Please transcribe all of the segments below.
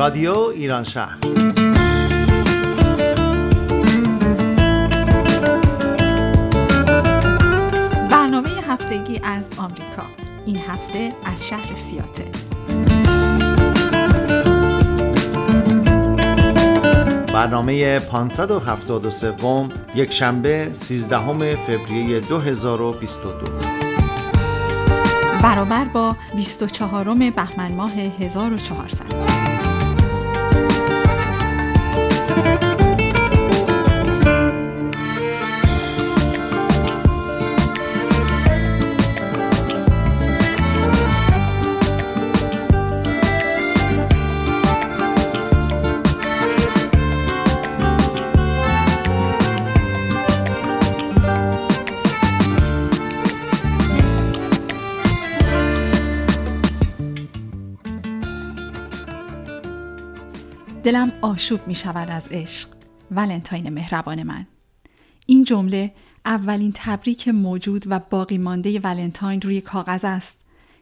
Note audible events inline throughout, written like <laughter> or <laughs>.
رادیو ایران از آمریکا. این هفته از شهر سیاته برنامه 573 یک شنبه 13 فوریه 2022 برابر با 24 بهمن ماه 1400 دلم آشوب می شود از عشق ولنتاین مهربان من این جمله اولین تبریک موجود و باقی مانده ولنتاین روی کاغذ است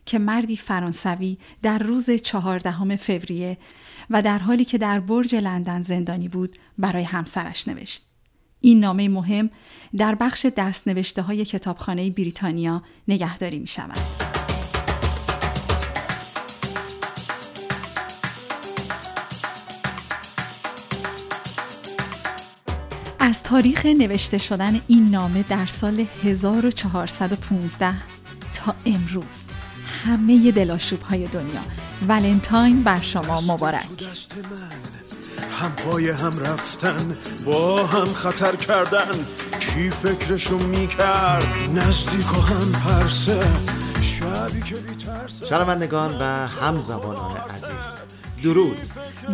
که مردی فرانسوی در روز چهاردهم فوریه و در حالی که در برج لندن زندانی بود برای همسرش نوشت. این نامه مهم در بخش دست نوشته های کتابخانه بریتانیا نگهداری می شود. از تاریخ نوشته شدن این نامه در سال 1415 تا امروز. همه دلاشوب های دنیا. ولنتاین بر شما مبارک. هم پای هم رفتن با هم خطر کردن. کی فکرشو می‌کرد؟ نزدیک و هم پرسه. شبی که شنوندگان و هم زبانان عزیز درود.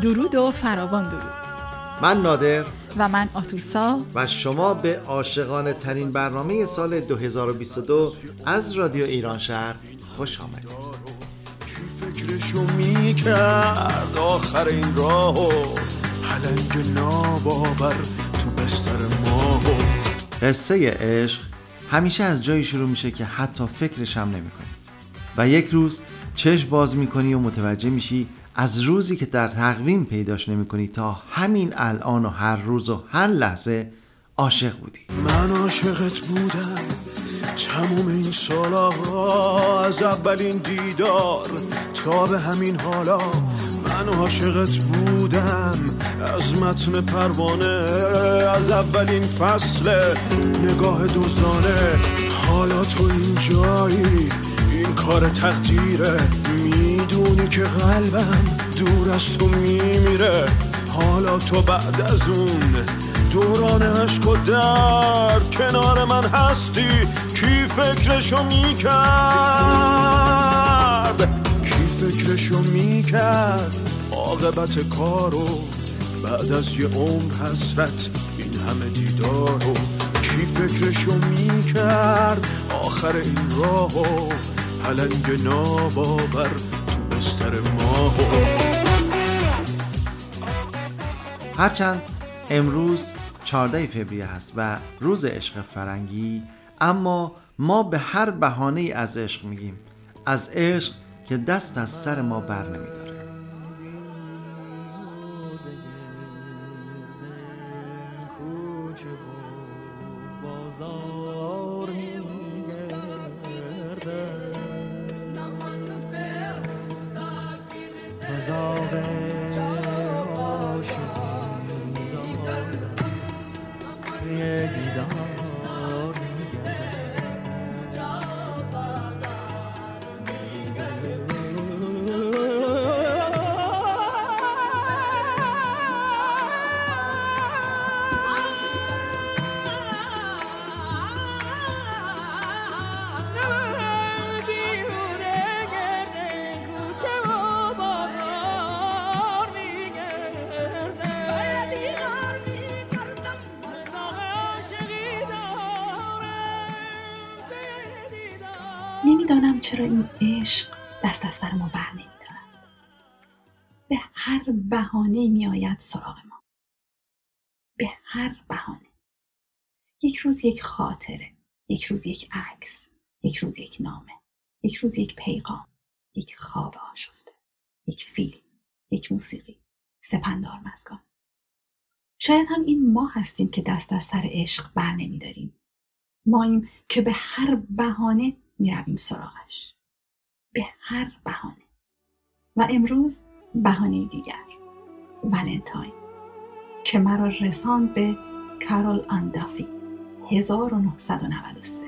درود و فراوان درود. من نادر و من آتوسا. و شما به عاشقانه ترین برنامه سال 2022 از رادیو ایران شهر خوش آمدید. فکرشو می‌کرد آخر این راهو حلنگ ناباور تو بستر ماهو قصه عشق همیشه از جایی شروع میشه که حتی فکرش هم نمی و یک روز چشم باز می‌کنی و متوجه میشی از روزی که در تقویم پیداش نمی کنی تا همین الان و هر روز و هر لحظه عاشق بودی. من عاشقت بودم. تموم این سالا از اولین دیدار تا به همین حالا من عاشقت بودم. از متن پروانه از اولین فصل نگاه دوستانه. حالا تو این جایی این کار تقدیره می‌دونی که قلبم دور از تو میمیره. حالا تو بعد از اون دوران عشق و در کنار من هستی. کی فکرشو می‌کرد؟ کی فکرشو می‌کرد؟ عاقبت کارو بعد از یه عمر حسرت این همه دیدارو. کی فکرشو می‌کرد؟ آخر این راهو پلنگ ناباور بستر ما. هرچند امروز 14 فوریه هست و روز عشق فرنگی اما ما به هر بهانه از عشق میگیم. از عشق که دست از سر ما بر نمیداره بر نمیدارد. به هر بهانه میآید سراغ ما. به هر بهانه. یک روز یک خاطره یک روز یک عکس یک روز یک نامه یک روز یک پیغام یک خواب آشفته یک فیلم یک موسیقی. سپندار مزگان. شاید هم این ما هستیم که دست از سر عشق بر نمیداریم. ماییم که به هر بهانه می‌رویم سراغش. به هر بهانه. و امروز بهانه دیگر ولنتاین که مرا رساند به کارول آندافی 1993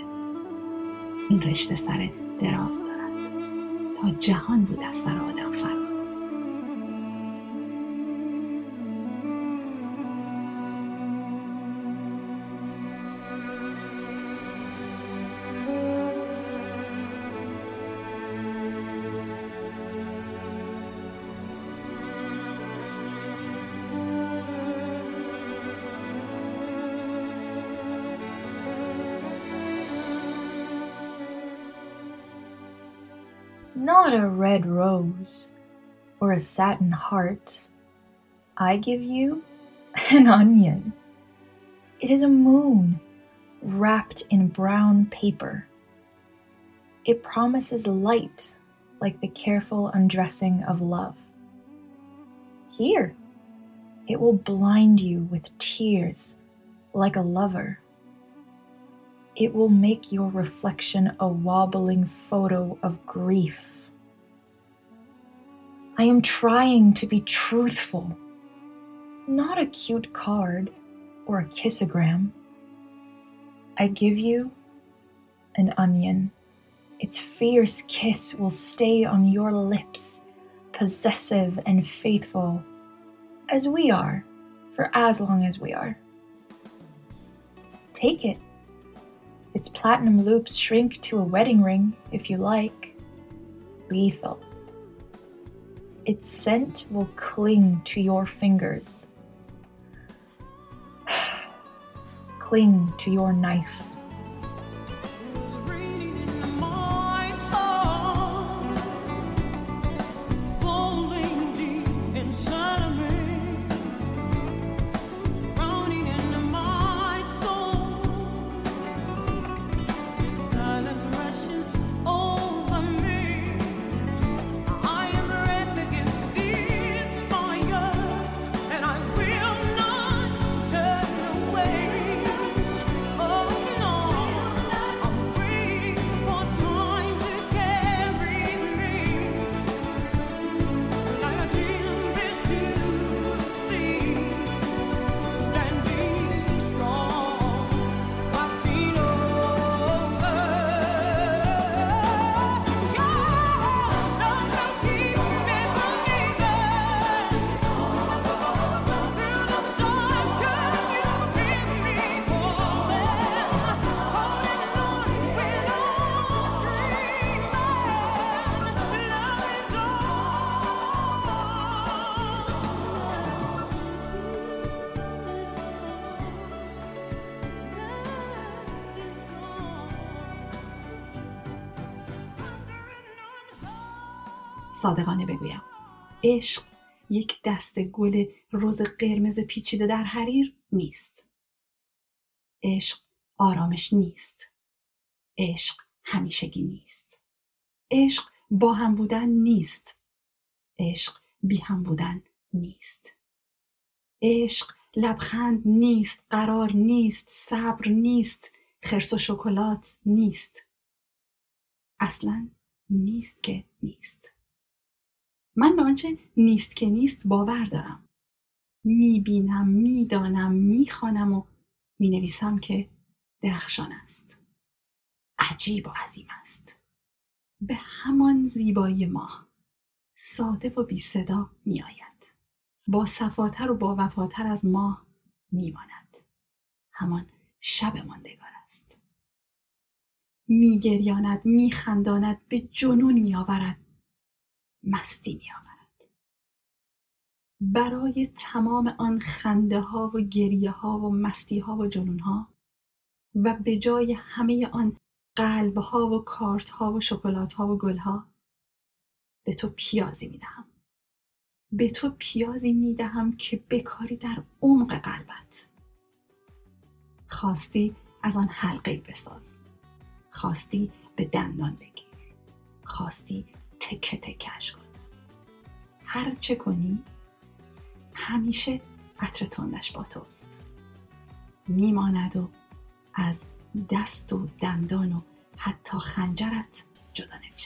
این رشته سر دراز دارد. تا جهان بود از سر آدم فرد a red rose or a satin heart. I give you <laughs> an onion. It is a moon wrapped in brown paper. It promises light like the careful undressing of love. Here, it will blind you with tears like a lover it will make your reflection a wobbling photo of grief. I am trying to be truthful, not a cute card or a kissogram. I give you an onion. Its fierce kiss will stay on your lips, possessive and faithful, as we are, for as long as we are. Take it its platinum loops shrink to a wedding ring, if you like. Lethal. Its scent will cling to your fingers. <sighs> cling to your knife. صادقانه بگویم. عشق یک دست گل روز قرمز پیچیده در حریر نیست. عشق آرامش نیست. عشق همیشگی نیست. عشق با هم بودن نیست. عشق بی هم بودن نیست. عشق لبخند نیست قرار نیست صبر نیست خرس و شکلات نیست. اصلا نیست که نیست. من به آنچه نیست که نیست باور دارم. می‌بینم می‌دانم می‌خوانم و می‌نویسم که درخشان است. عجیب و عظیم است. به همان زیبایی ماه ساده و بی صدا می آید. با صفاتر و با وفاتر از ماه میماند. همان شب ماندگار است. میگریاند میخنداند به جنون میآورد. مستی می آورد. برای تمام آن خنده ها و گریه ها و مستی ها و جنون ها و به جای همه آن قلب ها و کارت ها و شکلات ها و گل ها به تو پیازی می‌دهم. به تو پیازی می‌دهم که بکاری در عمق قلبت. خواستی از آن حلقه بساز. خواستی به دندان بگیر. خواستی تکه تکش کن هر چه کنی همیشه عطر تندش با توست. میماند و از دست و دندان و حتی خنجرت جدا نمی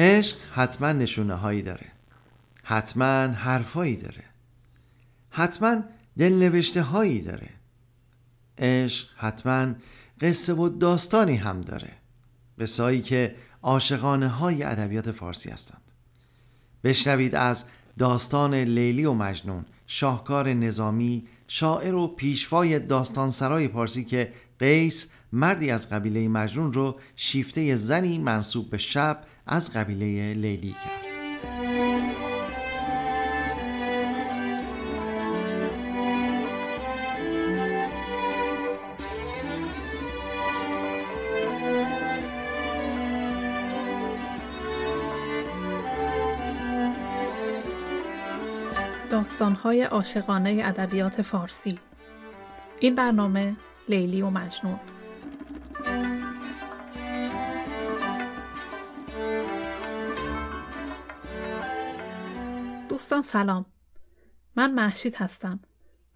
عشق حتما نشونه هایی داره. حتما حرفایی داره. حتما دلنوشته هایی داره. عشق حتما قصه و داستانی هم داره. قصهایی که عاشقانه های ادبیات فارسی هستند. بشنوید از داستان لیلی و مجنون شاهکار نظامی شاعر و پیشوای داستان سرای پارسی که قیس مردی از قبیله مجنون رو شیفته زنی منصوب به شب از قبیله لیلی کرد. داستانهای عاشقانه ادبیات فارسی. این برنامه لیلی و مجنون. دوستان سلام. من محشید هستم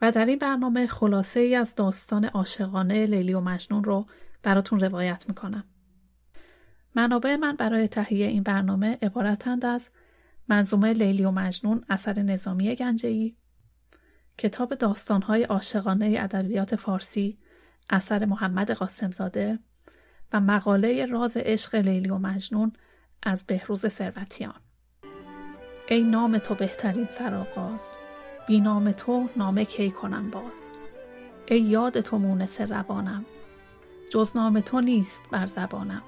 و در این برنامه خلاصه ای از داستان عاشقانه لیلی و مجنون رو براتون روایت می‌کنم. منابع من برای تهیه این برنامه عبارتند از منظومه لیلی و مجنون اثر نظامی گنجهی کتاب داستانهای عاشقانه ادبیات فارسی اثر محمد قاسمزاده و مقاله راز عشق لیلی و مجنون از بهروز ثروتیان. ای نام تو بهترین سرآغاز. بی نام تو نامه کی کنم باز؟ ای یاد تو مونس روانم. جز نام تو نیست بر زبانم.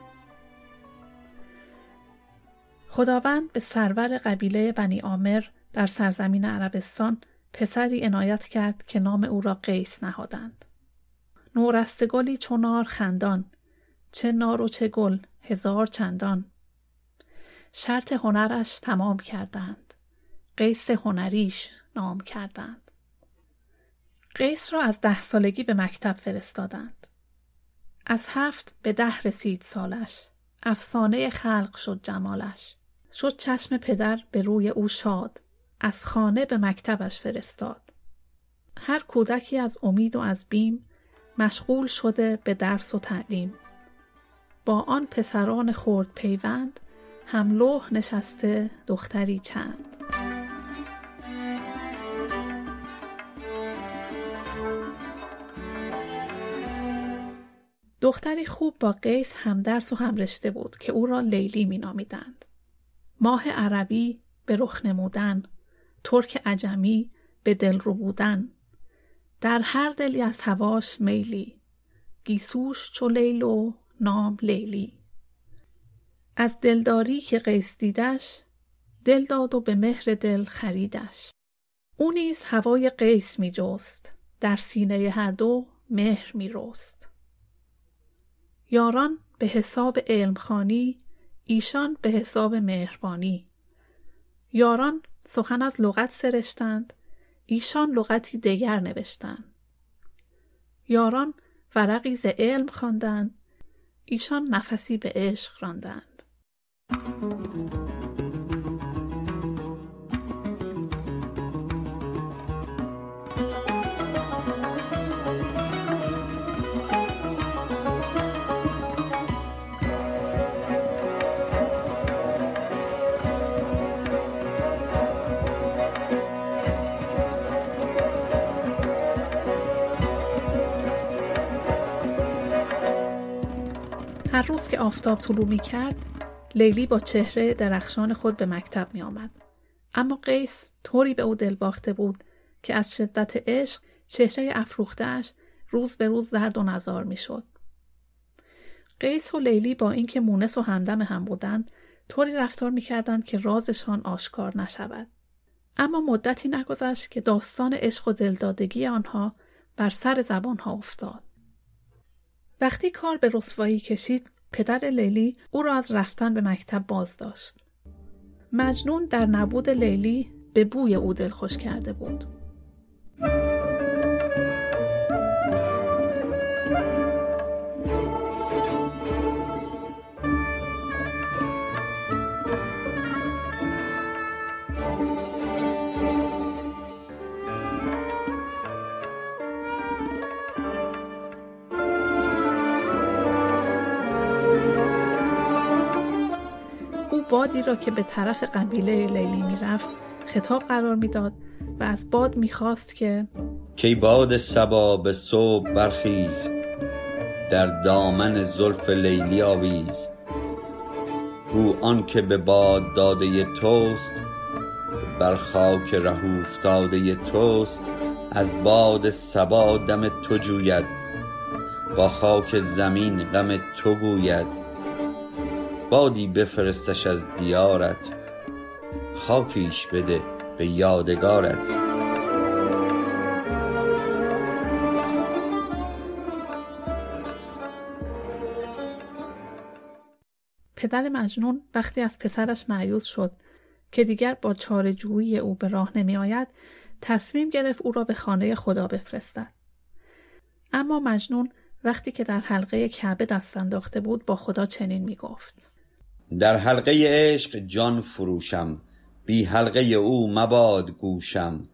خداوند به سرور قبیله بنی آمر در سرزمین عربستان پسری عنایت کرد که نام او را قیس نهادند. نورستگلی چونار خندان چه نار و چه گل هزار چندان. شرط هنرش تمام کردند. قیس هنریش نام کردند. قیس را از ده سالگی به مکتب فرستادند. از هفت به ده رسید سالش. افسانه خلق شد جمالش. شد چشم پدر به روی او شاد. از خانه به مکتبش فرستاد. هر کودکی از امید و از بیم مشغول شده به درس و تعلیم. با آن پسران خورد پیوند هملوح نشسته دختری چند دختری خوب با قیس هم درس و هم رشته بود که او را لیلی می نامیدند. ماه عربی به رخ نمودن، ترک عجمی به دل رو بودن، در هر دلی از هواش میلی، گیسوش چو لیل و نام لیلی. از دلداری که قیس دیدش دل داد و به مهر دل خریدش. او نیز هوای قیس می در سینه هر دو مهر می رست یاران به حساب علمخانی ایشان به حساب مهربانی. یاران سخن از لغت سرشتند ایشان لغتی دیگر نوشتند. یاران ورقی ز علم خواندند ایشان نفسی به عشق راندند. هر روز که آفتاب طلوع می کرد لیلی با چهره درخشان خود به مکتب می آمد. اما قیس طوری به او دل باخته بود که از شدت عشق چهره افروختهاش روز به روز زرد و نزار می شد. قیس و لیلی با اینکه مونس و همدم هم بودند طوری رفتار می کردند که رازشان آشکار نشود. اما مدتی نگذشت که داستان عشق و دلدادگی آنها بر سر زبانها افتاد. وقتی کار به رسوایی کشید پدر لیلی او را از رفتن به مکتب باز داشت. مجنون در نبود لیلی به بوی او دلخوش کرده بود. بادی را که به طرف قبیله لیلی می‌رفت خطاب قرار می‌داد و از باد می‌خواست که کی باد سبا به صبح برخیز در دامن زلف لیلی آویز. او آن که به باد داده توست بر خاک ره افتاده توست. از باد سبا دم تو جوید با خاک زمین غم تو گوید. بادی بفرستش از دیارت خاکیش بده به یادگارت پدر مجنون وقتی از پسرش معیوز شد که دیگر با چارجویی او به راه نمی آید تصمیم گرفت او را به خانه خدا بفرستد. اما مجنون وقتی که در حلقه کعبه دست انداخته بود با خدا چنین می گفت. در حلقه عشق جان فروشم بی حلقه او مباد گوشم.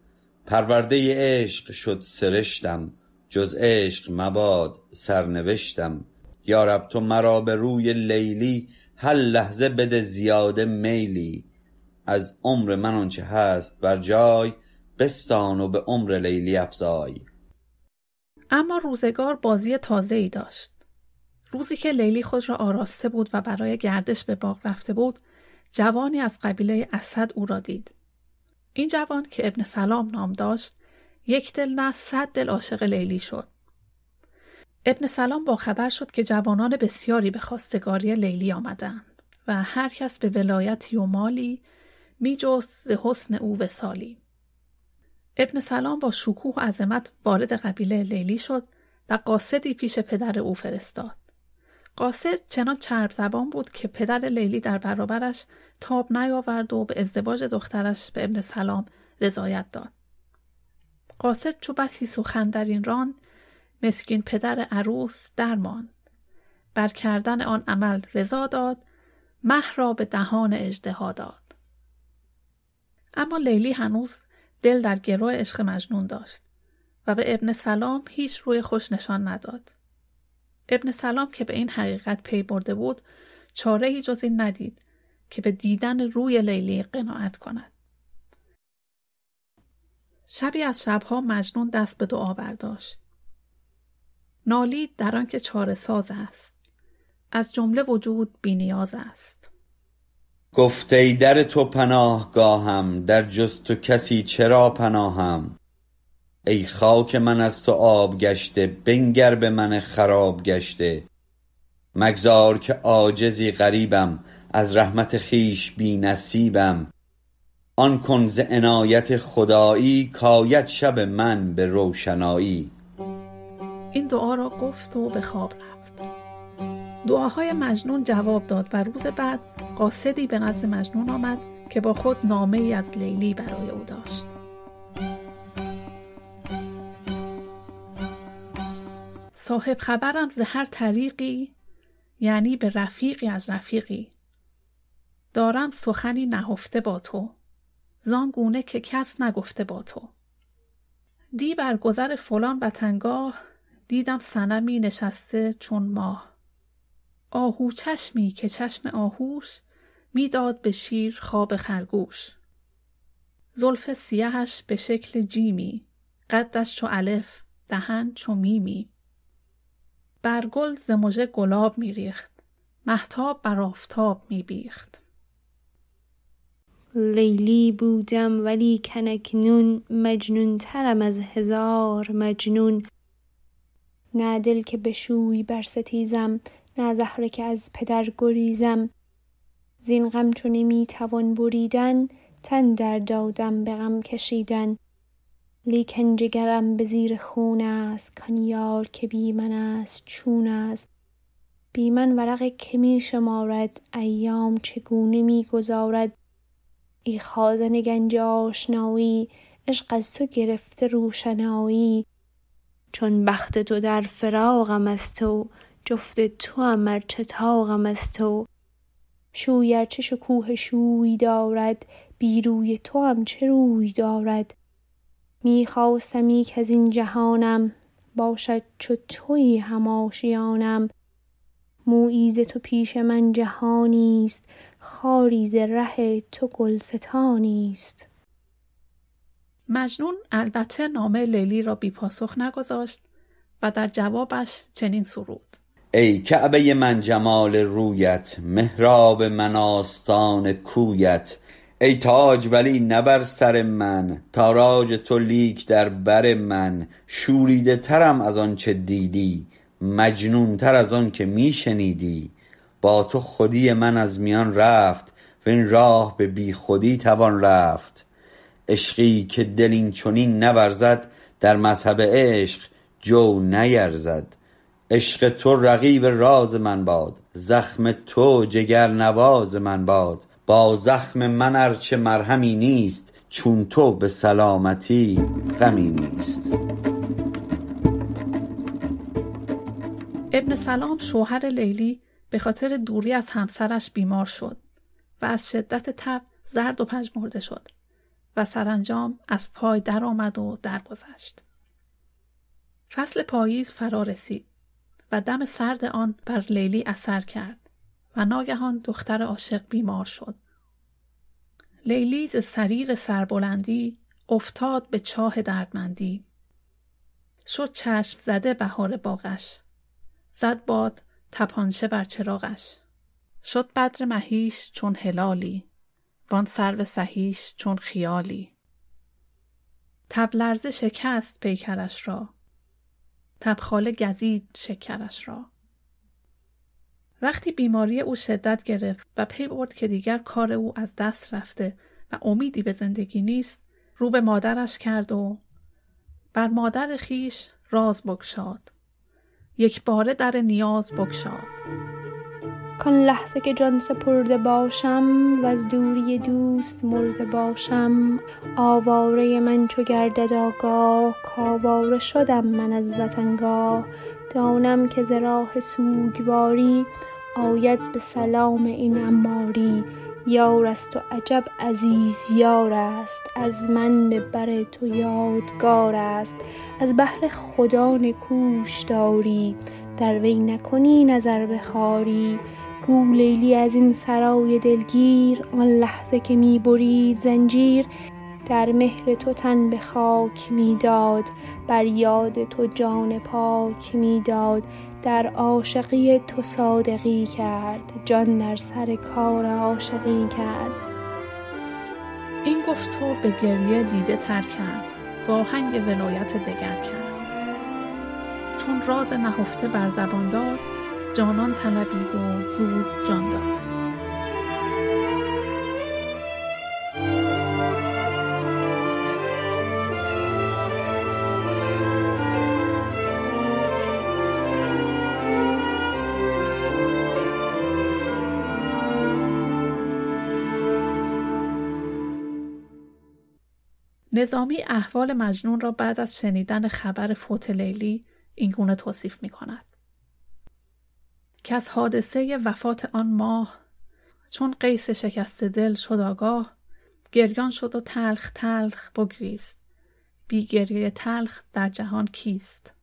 پرورده عشق شد سرشتم جز عشق مباد سرنوشتم. یارب تو مرا به روی لیلی هر لحظه بده زیاده میلی. از عمر من آنچه هست بر جای بستان و به عمر لیلی افزای. اما روزگار بازی تازه ای داشت. روزی که لیلی خود را آراسته بود و برای گردش به باغ رفته بود جوانی از قبیله اسد او را دید. این جوان که ابن سلام نام داشت یک دل نه صد دل عاشق لیلی شد. ابن سلام با خبر شد که جوانان بسیاری به خواستگاری لیلی آمدند و هر کس به ولایتی و مالی می ز حسن او وسالی ابن سلام با شکوه و عظمت وارد قبیله لیلی شد و قاصدی پیش پدر او فرستاد. قاصد چنان چرب زبان بود که پدر لیلی در برابرش تاب نیاورد و به ازدواج دخترش به ابن سلام رضایت داد. قاصد چو بسی سخن در این ران مسکین پدر عروس درمان بر کردن آن عمل رضا داد مه را به دهان اجدها داد. اما لیلی هنوز دل در گروه عشق مجنون داشت و به ابن سلام هیچ روی خوش نشان نداد. ابن سلام که به این حقیقت پی برده بود چاره ای جز این ندید که به دیدن روی لیلی قناعت کند. شبی از شبها مجنون دست به دعا برداشت. نالید در آنکه چاره ساز است. از جمله وجود بینیاز است. گفته در تو پناهگاهم در جز تو کسی چرا پناهم ای خاک من از تو آب گشته بنگر به من خراب گشته. مگذار که عاجزی غریبم از رحمت خیش بی نصیبم. آن کن ز عنایت خدایی کاید شب من به روشنایی. این دعا را گفت و به خواب رفت. دعاهای مجنون جواب داد و روز بعد قاصدی به نزد مجنون آمد که با خود نامه ای از لیلی برای او داشت. صاحب خبرم ز هر طریقی یعنی به رفیقی از رفیقی. دارم سخنی نهفته با تو زان گونه که کس نگفته با تو. دی بر گذر فلان وطنگاه دیدم سنمی نشسته چون ماه. آهو چشمی که چشم آهوش می‌داد به شیر خواب خرگوش. زلف سیهش به شکل جیمی قدش چو الف دهن چو میمی. بر گل ز مژه گلاب میریخت محتاب بر آفتاب می بیخت. لیلی بودم ولی کنکنون مجنون ترم از هزار مجنون. نه دل که بشوی بر ستیزم نه زهره که از پدر گریزم. زین غم چو نمی‌توان بریدن تن در دادم به غم کشیدن. لیکن جگرم به زیر خون است کان یار که بی من است چون است. بی من ورق که می شمارد ایام چگونه می گذارد؟ ای خازن گنج آشنایی عشق از تو گرفته روشنایی. چون بخت تو در فراقم از تو جفت توام ار چه طاقم از تو شوی ار چه شکوه شوی دارد بی روی توام چه روی دارد؟ می خواستمی کز این جهانم باشد چو تویی هم آشیانم. مویی ز تو پیش من جهانی است خاری ز ره تو گلستانی است مجنون البته نامه لیلی را بی پاسخ نگذاشت و در جوابش چنین سرود. ای کعبه من جمال رویت محراب من آستان کویت ای تاج ولی نه بر سر من. تاراج تو لیک در بر من. شوریده ترم از آنچه دیدی؟ مجنون تر از آن که می شنیدی. با تو خودی من از میان رفت. وین راه به بی خودی توان رفت. عشقی که دل این چنین نورزد در مذهب عشق جو نیرزد. عشق تو رقیب راز من باد. زخم تو جگر نواز من باد. با زخم من ار چه مرهمی نیست چون تو به سلامتی غمی نیست ابن سلام شوهر لیلی به خاطر دوری از همسرش بیمار شد و از شدت تب زرد و پژمرده شد و سرانجام از پای درآمد و درگذشت. فصل پاییز فرا رسید و دم سرد آن بر لیلی اثر کرد و ناگهان دختر عاشق بیمار شد. لیلی ز سریر سربلندی افتاد به چاه دردمندی. شد چشم زده بهار باغش. زد باد تپانچه بر چراغش. شد بدر مهیش چون هلالی. وان سرو سهیش چون خیالی. تب لرزه شکست پیکرش را. تبخاله گزید شکرش را. وقتی بیماری او شدت گرفت و پی برد که دیگر کار او از دست رفته و امیدی به زندگی نیست رو به مادرش کرد و بر مادر خیش راز بگشاد. یک باره در نیاز بگشاد. کان لحظه که جان سپرده باشم و از دوری دوست مرده باشم آواره من چو گردد آگاه کاواره شدم من از وطنگاه. دانم که ز راه سوگواری آید به سلام این اماری. یار است و عجب عزیز یار است. از من به بر تو یادگار است. از بهر خدا نکوش داری. در وی نکنی نظر به خواری گو لیلی از این سرای دلگیر. آن لحظه که می برید زنجیر. در مهر تو تن به خاک می داد بر یاد تو جان پاک می داد در عاشقی تو صادقی کرد جان در سر کار عاشقی کرد. این گفت و به گریه دیده تر کرد و آهنگ ولایت دگر کرد. چون راز نهفته بر زبان داد جانان طلبید و زود جان داد. نظامی احوال مجنون را بعد از شنیدن خبر فوت لیلی اینگونه توصیف می کند. که از حادثه وفات آن ماه چون قیس شکست دل شد آگاه گریان شد و تلخ تلخ بگریست. بی گریه تلخ در جهان کیست؟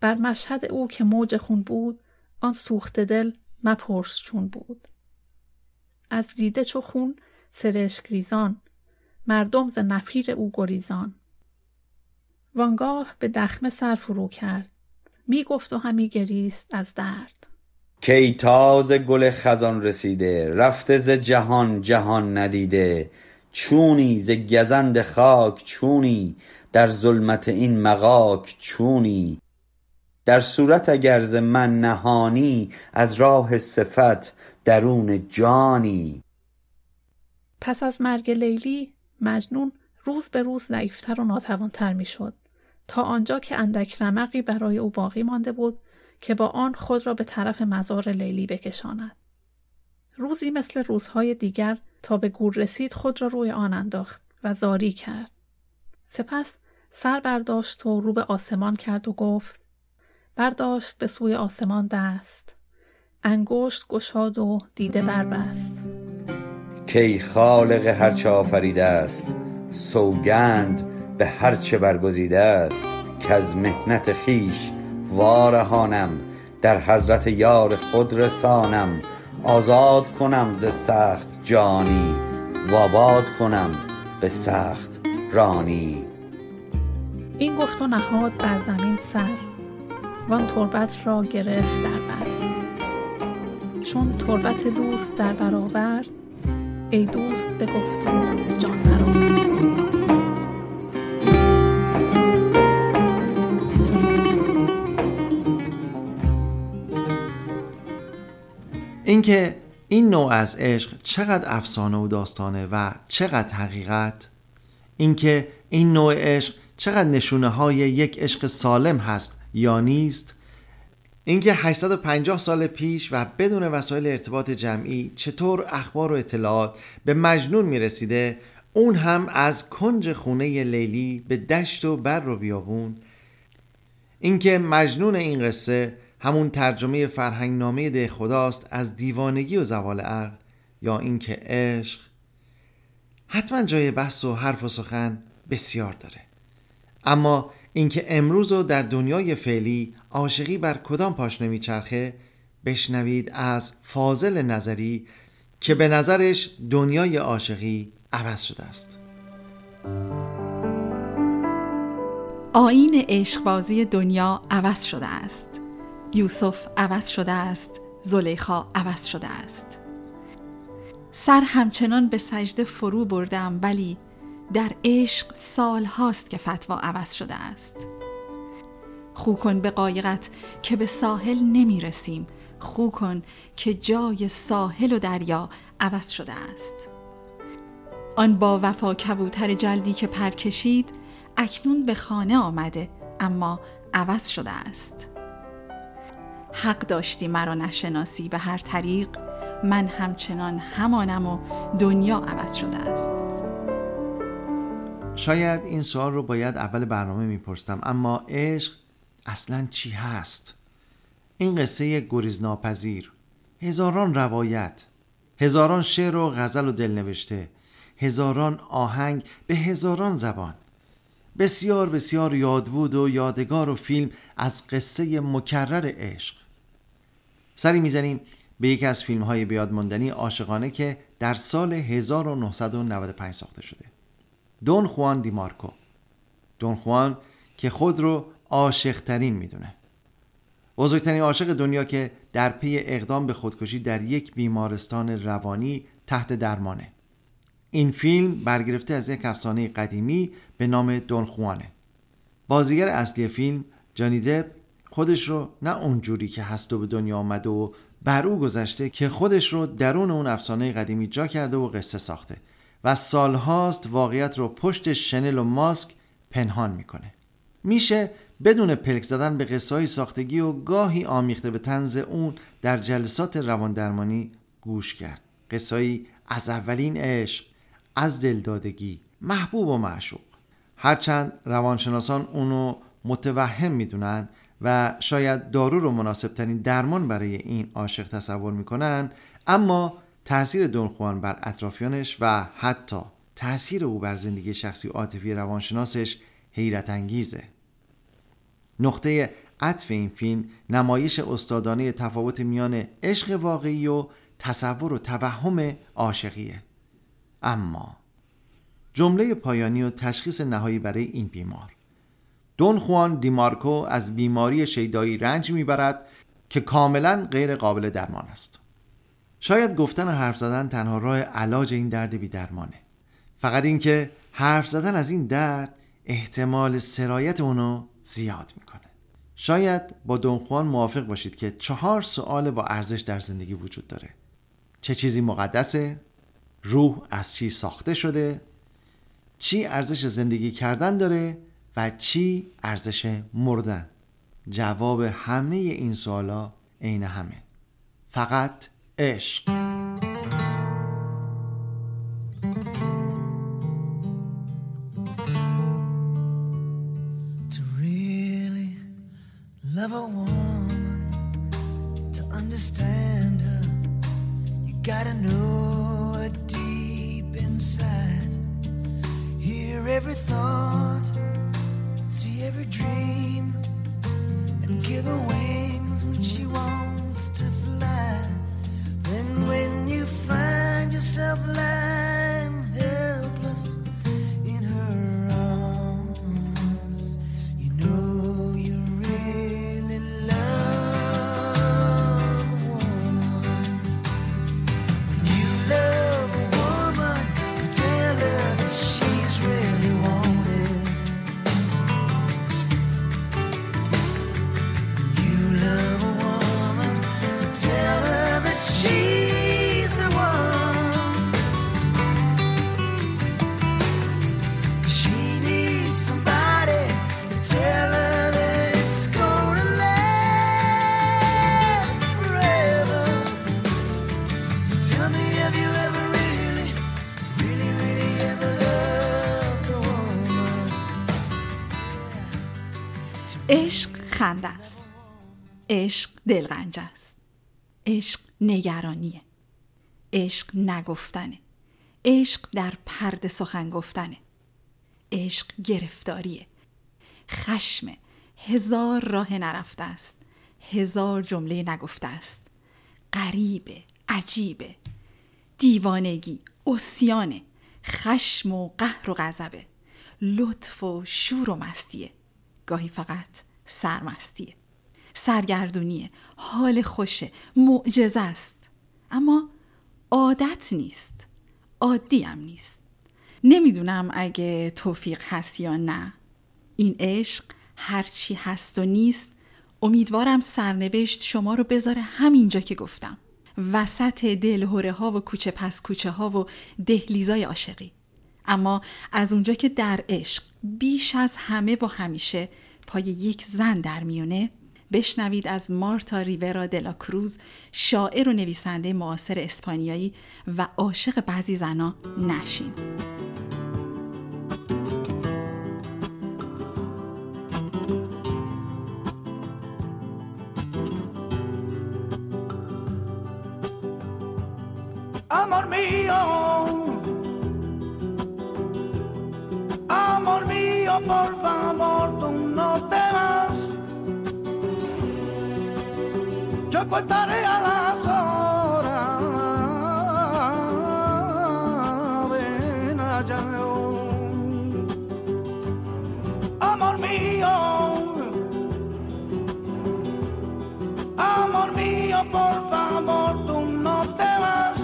بر مشهد او که موج خون بود آن سوخت دل مپرس چون بود. از دیده چو خون سرشک ریزان مردم ز نفیر او گریزان. وانگاه به دخمه سر فرو کرد. می گفت و همی گریست از درد. کی تاز گل خزان رسیده رفته ز جهان جهان ندیده. چونی ز گزند خاک چونی در ظلمت این مغاک چونی. در صورت اگر ز من نهانی از راه صفت درون جانی. پس از مرگ لیلی مجنون روز به روز ضعیفتر و ناتوانتر می‌شد. تا آنجا که اندک رمقی برای او باقی مانده بود که با آن خود را به طرف مزار لیلی بکشاند. روزی مثل روزهای دیگر تا به گور رسید خود را روی آن انداخت و زاری کرد. سپس سر برداشت و رو به آسمان کرد و گفت برداشت به سوی آسمان دست. انگشت گشاد و دیده بربست کی خالق هرچه آفریده است سوگند به هرچه برگزیده است. که از محنت خیش وارهانم در حضرت یار خود رسانم. آزاد کنم ز سخت جانی و کنم به سخت رانی. این گفت و نهاد بر زمین سر وان تربت را گرفت در بر. چون تربت دوست در برآورد ای دوست بگفت و جان برآورد اینکه این نوع از عشق چقدر افسانه و داستانه و چقدر حقیقت اینکه این نوع عشق چقدر نشونه های یک عشق سالم هست یا نیست اینکه 850 سال پیش و بدون وسایل ارتباط جمعی چطور اخبار و اطلاعات به مجنون می‌رسیده اون هم از کنج خونه لیلی به دشت و بر و بیابون. اینکه مجنون این قصه همون ترجمه فرهنگ نامه ده خداست از دیوانگی و زوال عقل یا اینکه عشق حتما جای بحث و حرف و سخن بسیار داره. اما اینکه امروز و در دنیای فعلی عاشقی بر کدام پاشنه میچرخه بشنوید از فاضل نظری که به نظرش دنیای عاشقی عوض شده است. آین عشقبازی دنیا عوض شده است. یوسف عوض شده است. زلیخا عوض شده است. سر همچنان به سجده فرو بردم ولی در عشق سال هاست که فتوا عوض شده است. خو کن به قایقت که به ساحل نمی رسیم خو کن که جای ساحل و دریا عوض شده است. آن با وفا کبوتر جلدی که پر کشید اکنون به خانه آمده اما عوض شده است. حق داشتی مرا نشناسی به هر طریق من همچنان همانم و دنیا عوض شده است. شاید این سوال رو باید اول برنامه میپرستم اما عشق اصلا چی هست؟ این قصه گریز ناپذیر هزاران روایت. هزاران شعر و غزل و دلنوشته. هزاران آهنگ به هزاران زبان. بسیار بسیار یاد بود و یادگار و فیلم از قصه مکرر عشق. سری می‌زنیم به یکی از فیلم های بیاد ماندنی عاشقانه که در سال 1995 ساخته شده. دون خوان دی مارکو دون خوان که خود رو عاشقترین می‌دونه. بزرگترین عاشق دنیا که در پی اقدام به خودکشی در یک بیمارستان روانی تحت درمانه. این فیلم برگرفته از یک افسانه قدیمی به نام دون خوانه. بازیگر اصلی فیلم جانی دب خودش رو نه اونجوری که هست و به دنیا آمده و بر او گذشته که خودش رو درون اون افسانه قدیمی جا کرده و قصه ساخته و سالهاست واقعیت رو پشت شنل و ماسک پنهان می‌کنه. میشه بدون پلک زدن به قصه ساختگی و گاهی آمیخته به تنز اون در جلسات رواندرمانی گوش کرد. قصه از اولین عشق از دلدادگی محبوب و معشوق. هرچند روانشناسان اونو متوهم می‌دونن و شاید دارو رو مناسب ترین درمان برای این عاشق تصور می‌کنن اما تاثیر دونخوان بر اطرافیانش و حتی تاثیر او بر زندگی شخصی عاطفی روانشناسش حیرت انگیزه. نقطه عطف این فیلم نمایش استادانه تفاوت میان عشق واقعی و تصور و توهم عاشقیه. اما جمله پایانی و تشخیص نهایی برای این بیمار. دون خوان دیمارکو از بیماری شیدایی رنج می‌برد که کاملا غیر قابل درمان است. شاید گفتن و حرف زدن تنها راه علاج این درد بی درمانه فقط اینکه حرف زدن از این درد احتمال سرایت اونو زیاد می‌کنه شاید با دونخوان موافق باشید که چهار سوال با ارزش در زندگی وجود داره چه چیزی مقدسه؟ روح از چی ساخته شده؟ چی ارزش زندگی کردن داره و چی ارزش مردن؟ جواب همه این سوالا عین همه فقط عشق دلغنج است. عشق نگرانیه. عشق نگفتنه. عشق در پرد سخن گفتنه. عشق گرفتاریه. خشم هزار راه نرفته است. هزار جمله نگفته است. غریبه عجیبه. دیوانگی اسیانه. خشم و قهر و غضبه. لطف و شور و مستیه. گاهی فقط سرمستیه. سرگردونیه. حال خوشه. معجزه است. اما عادت نیست. عادی هم نیست. نمی‌دونم اگه توفیق هست یا نه. این عشق هرچی هست و نیست امیدوارم سرنوشت شما رو بذاره همینجا که گفتم. وسط دلهوره ها و کوچه پس کوچه ها و دهلیزای عاشقی. اما از اونجا که در عشق بیش از همه و همیشه پای یک زن در میونه بشنوید از مارتا ریورا دلا کروز شاعر و نویسنده معاصر اسپانیایی و عاشق بعضی زنا نشین. Amor mío, amor mío, por contaré a las horas. Ven allá. Amor mío, amor mío, por favor, tú no te vas.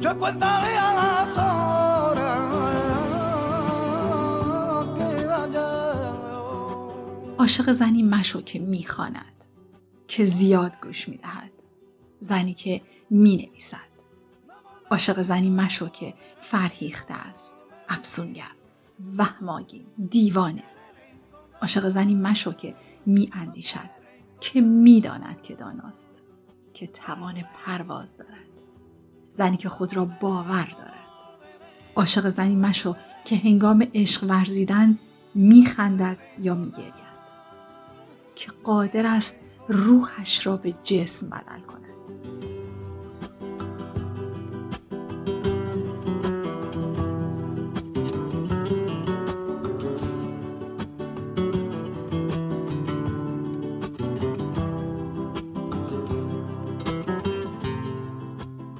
Yo contaré عاشق زنی مشو که می‌خواند که زیاد گوش می‌دهد. زنی که می‌نویسد. عاشق زنی مشو که فرهیخته است افسونگر وهماگین دیوانه. عاشق زنی مشو که میاندیشد که می‌داند که داناست که توان پرواز دارد. زنی که خود را باور دارد. عاشق زنی مشو که هنگام عشق ورزیدن میخندد یا میگرید. که قادر است روحش را به جسم بدل کند.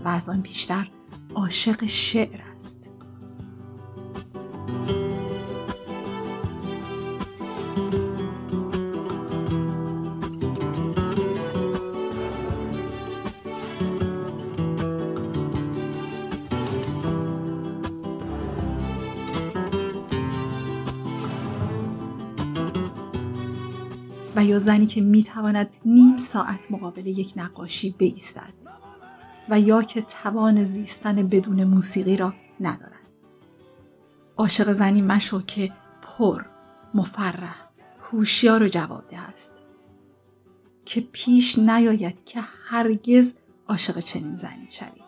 و بیشتر عاشق شعر و یا زنی که می‌تواند نیم ساعت مقابل یک نقاشی بایستد و یا که توان زیستن بدون موسیقی را ندارد. عاشق زنی مشو که پر مفرح هوشیار و جوابده است. که پیش نیاید که هرگز عاشق چنین زنی شوی.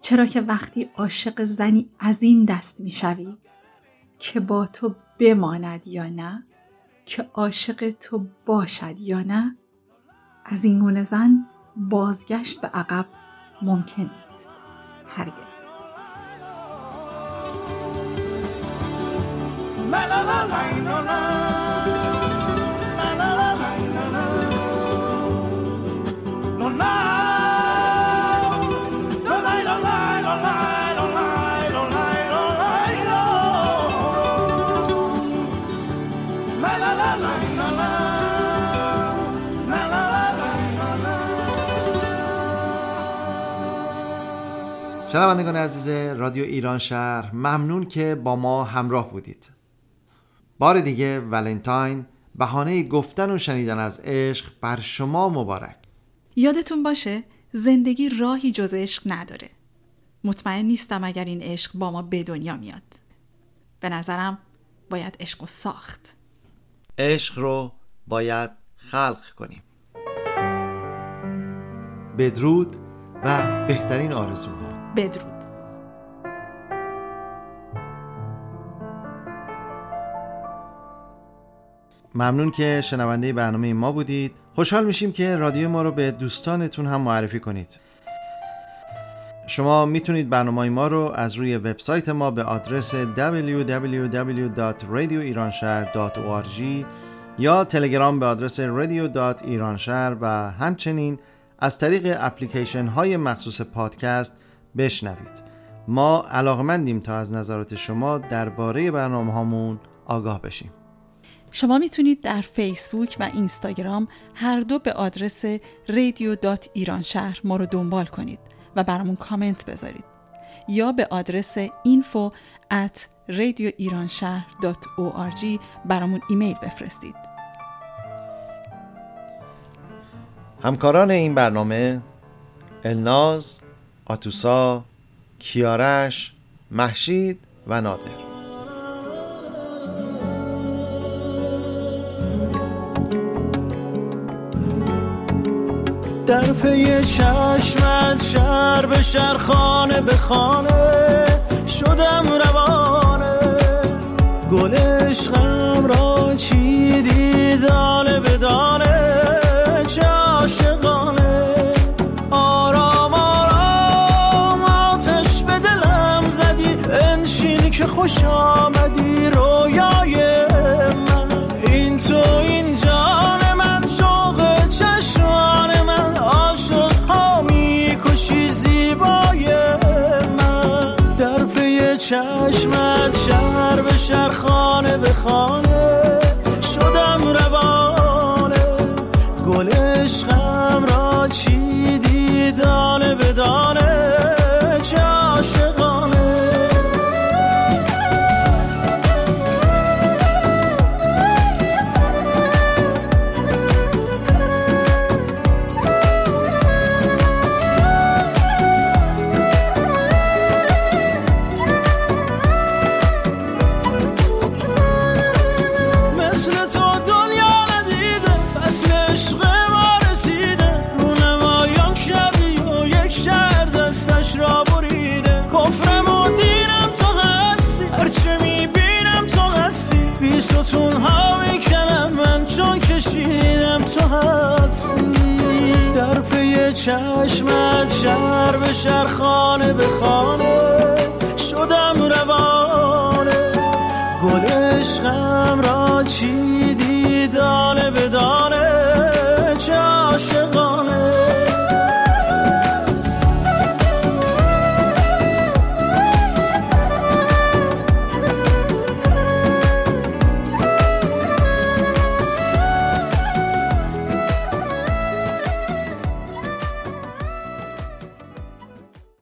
چرا که وقتی عاشق زنی از این دست می‌شوی که با تو بماند یا نه که عاشق تو باشد یا نه از این گونه زن بازگشت به عقب ممکن نیست. هرگز. شنوندگان عزیز رادیو ایران شهر ممنون که با ما همراه بودید. بار دیگه ولنتاین بهانه گفتن و شنیدن از عشق بر شما مبارک. یادتون باشه زندگی راهی جز عشق نداره. مطمئن نیستم اگر این عشق با ما به دنیا میاد. به نظرم باید عشق و ساخت. عشق رو باید خلق کنیم. بدرود و بهترین آرزوها بدرود. ممنون که شنونده برنامه ما بودید. خوشحال میشیم که رادیو ما رو به دوستانتون هم معرفی کنید. شما می‌تونید برنامه ما رو از روی وبسایت ما به آدرس www.radioiranshahr.org یا تلگرام به آدرس radio.iranshahr و همچنین از طریق اپلیکیشن های مخصوص پادکست بشنوید. ما علاقمندیم تا از نظرات شما درباره برنامه هامون آگاه بشیم. شما می‌تونید در فیسبوک و اینستاگرام هر دو به آدرس رادیو دات ایران شهر ما رو دنبال کنید و برامون کامنت بذارید. یا به آدرس info at radioiranshahr.org برامون ایمیل بفرستید. همکاران این برنامه الناز، آتوسا، کیارش، محشید و نادر. در پی چشمت شهر به شهر خانه به خانه شدم روانه. گل عشقم خوش آمدی رویای من. این تو این جان من شوق چشمان من. عاشق ها می‌کشی زیبای من. در پی چشمت شهر به شهر خانه به خانه